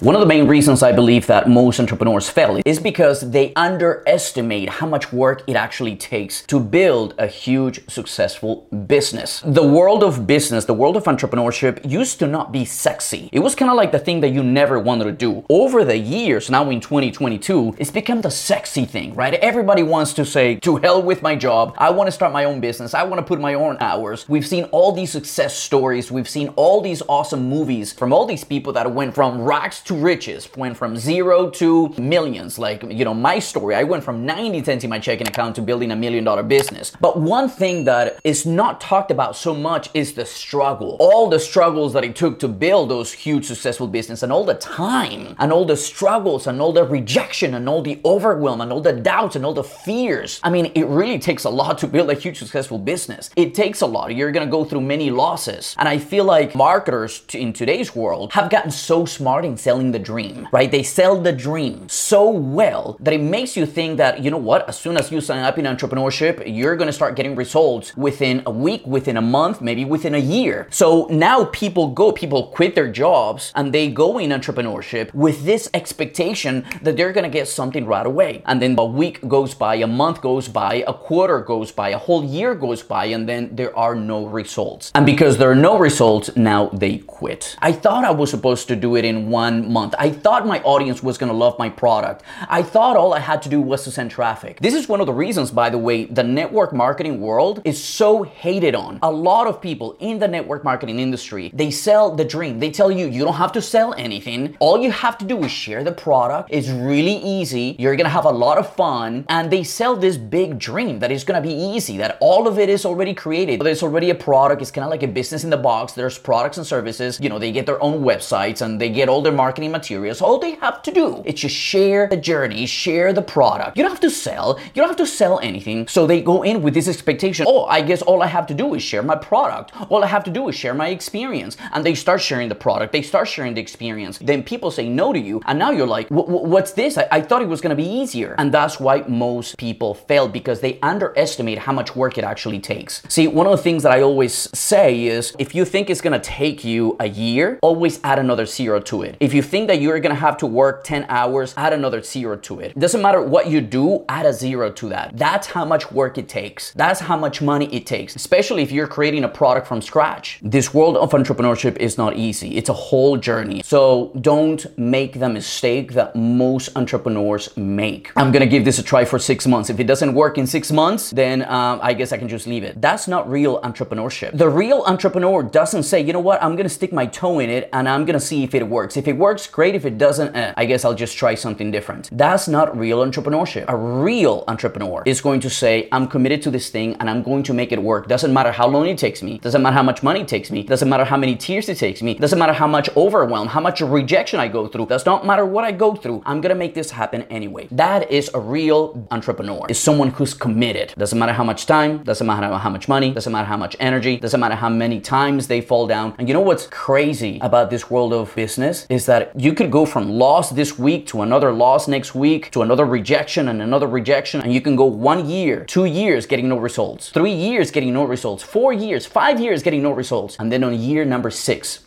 One of the main reasons I believe that most entrepreneurs fail is because they underestimate how much work it actually takes to build a huge successful business. The world of business, the world of entrepreneurship used to not be sexy. It was kind of like the thing that you never wanted to do. Over the years, now in 2022, it's become the sexy thing, right? Everybody wants to say, to hell with my job. I want to start my own business. I want to put my own hours. We've seen all these success stories. We've seen all these awesome movies from all these people that went from rags to riches, went from zero to millions. Like, you know, my story, I went from 90 cents in my checking account to building a million dollar business. But one thing that is not talked about so much is the struggle. All the struggles that it took to build those huge successful business and all the time and all the struggles and all the rejection and all the overwhelm and all the doubts and all the fears. I mean, it really takes a lot to build a huge successful business. It takes a lot. You're gonna go through many losses. And I feel like marketers in today's world have gotten so smart in selling selling the dream, right? They sell the dream so well that it makes you think that, you know what, as soon as you sign up in entrepreneurship, you're gonna start getting results within a week, within a month, maybe within a year. So now people go, people quit their jobs and they go in entrepreneurship with this expectation that they're gonna get something right away. And then a week goes by, a month goes by, a quarter goes by, a whole year goes by, and then there are no results. And because there are no results, now they quit. I thought I was supposed to do it in one month. I thought my audience was gonna love my product. I thought all I had to do was to send traffic. This is one of the reasons, by the way, the network marketing world is so hated on. A lot of people in the network marketing industry, they sell the dream. They tell you, you don't have to sell anything. All you have to do is share the product. It's really easy. You're gonna have a lot of fun. And they sell this big dream that is gonna be easy, that all of it is already created. There's already a product. It's kind of like a business in the box. There's products and services. You know, they get their own websites and they get all their marketing marketing materials. All they have to do is just share the journey, share the product. You don't have to sell. You don't have to sell anything. So they go in with this expectation. Oh, I guess all I have to do is share my product. All I have to do is share my experience. And they start sharing the product. They start sharing the experience. Then people say no to you. And now you're like, what's this? I-, I thought it was going to be easier. And that's why most people fail because they underestimate how much work it actually takes. See, one of the things that I always say is if you think it's going to take you a year, always add another zero to it. If you think that you're gonna have to work 10 hours, add another zero to it. Doesn't matter what you do, add a zero to that. That's how much work it takes. That's how much money it takes, especially if you're creating a product from scratch. This world of entrepreneurship is not easy. It's a whole journey. So don't make the mistake that most entrepreneurs make. I'm gonna give this a try for six months. If it doesn't work in six months, then um, I guess I can just leave it. That's not real entrepreneurship. The real entrepreneur doesn't say, you know what, I'm gonna stick my toe in it and I'm gonna see if it works. If it works, works, great. If it doesn't, eh, I guess I'll just try something different. That's not real entrepreneurship. A real entrepreneur is going to say, I'm committed to this thing and I'm going to make it work. Doesn't matter how long it takes me. Doesn't matter how much money it takes me. Doesn't matter how many tears it takes me. Doesn't matter how much overwhelm, how much rejection I go through. Does not matter what I go through. I'm gonna make this happen anyway. That is a real entrepreneur. Is someone who's committed. Doesn't matter how much time. Doesn't matter how much money. Doesn't matter how much energy. Doesn't matter how many times they fall down. And you know what's crazy about this world of business is that you could go from loss this week to another loss next week to another rejection and another rejection. And you can go one year, two years getting no results, three years getting no results, four years, five years getting no results. And then on year number six,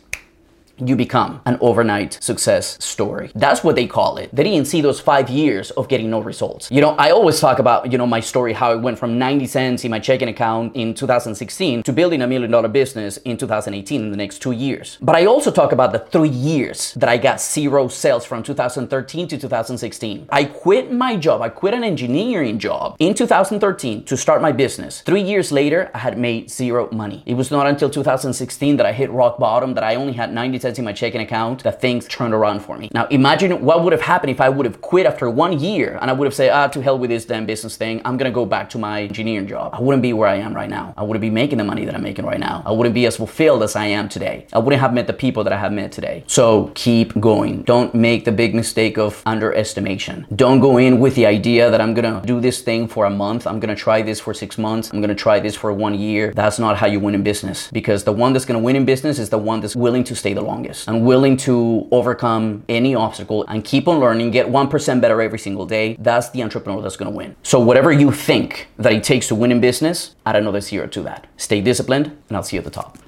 you become an overnight success story. That's what they call it. They didn't see those five years of getting no results. You know, I always talk about, you know, my story, how I went from 90 cents in my checking account in 2016 to building a million dollar business in 2018 in the next two years. But I also talk about the three years that I got zero sales from 2013 to 2016. I quit my job. I quit an engineering job in 2013 to start my business. Three years later, I had made zero money. It was not until 2016 that I hit rock bottom, that I only had 90 cents in my checking account that things turned around for me. Now imagine what would have happened if I would have quit after one year and I would have said, ah, to hell with this damn business thing. I'm gonna go back to my engineering job. I wouldn't be where I am right now. I wouldn't be making the money that I'm making right now. I wouldn't be as fulfilled as I am today. I wouldn't have met the people that I have met today. So keep going. Don't make the big mistake of underestimation. Don't go in with the idea that I'm gonna do this thing for a month. I'm gonna try this for six months. I'm gonna try this for one year. That's not how you win in business because the one that's gonna win in business is the one that's willing to stay the longest longest and willing to overcome any obstacle and keep on learning, get 1% better every single day, that's the entrepreneur that's gonna win. So, whatever you think that it takes to win in business, add another zero to that. Stay disciplined, and I'll see you at the top.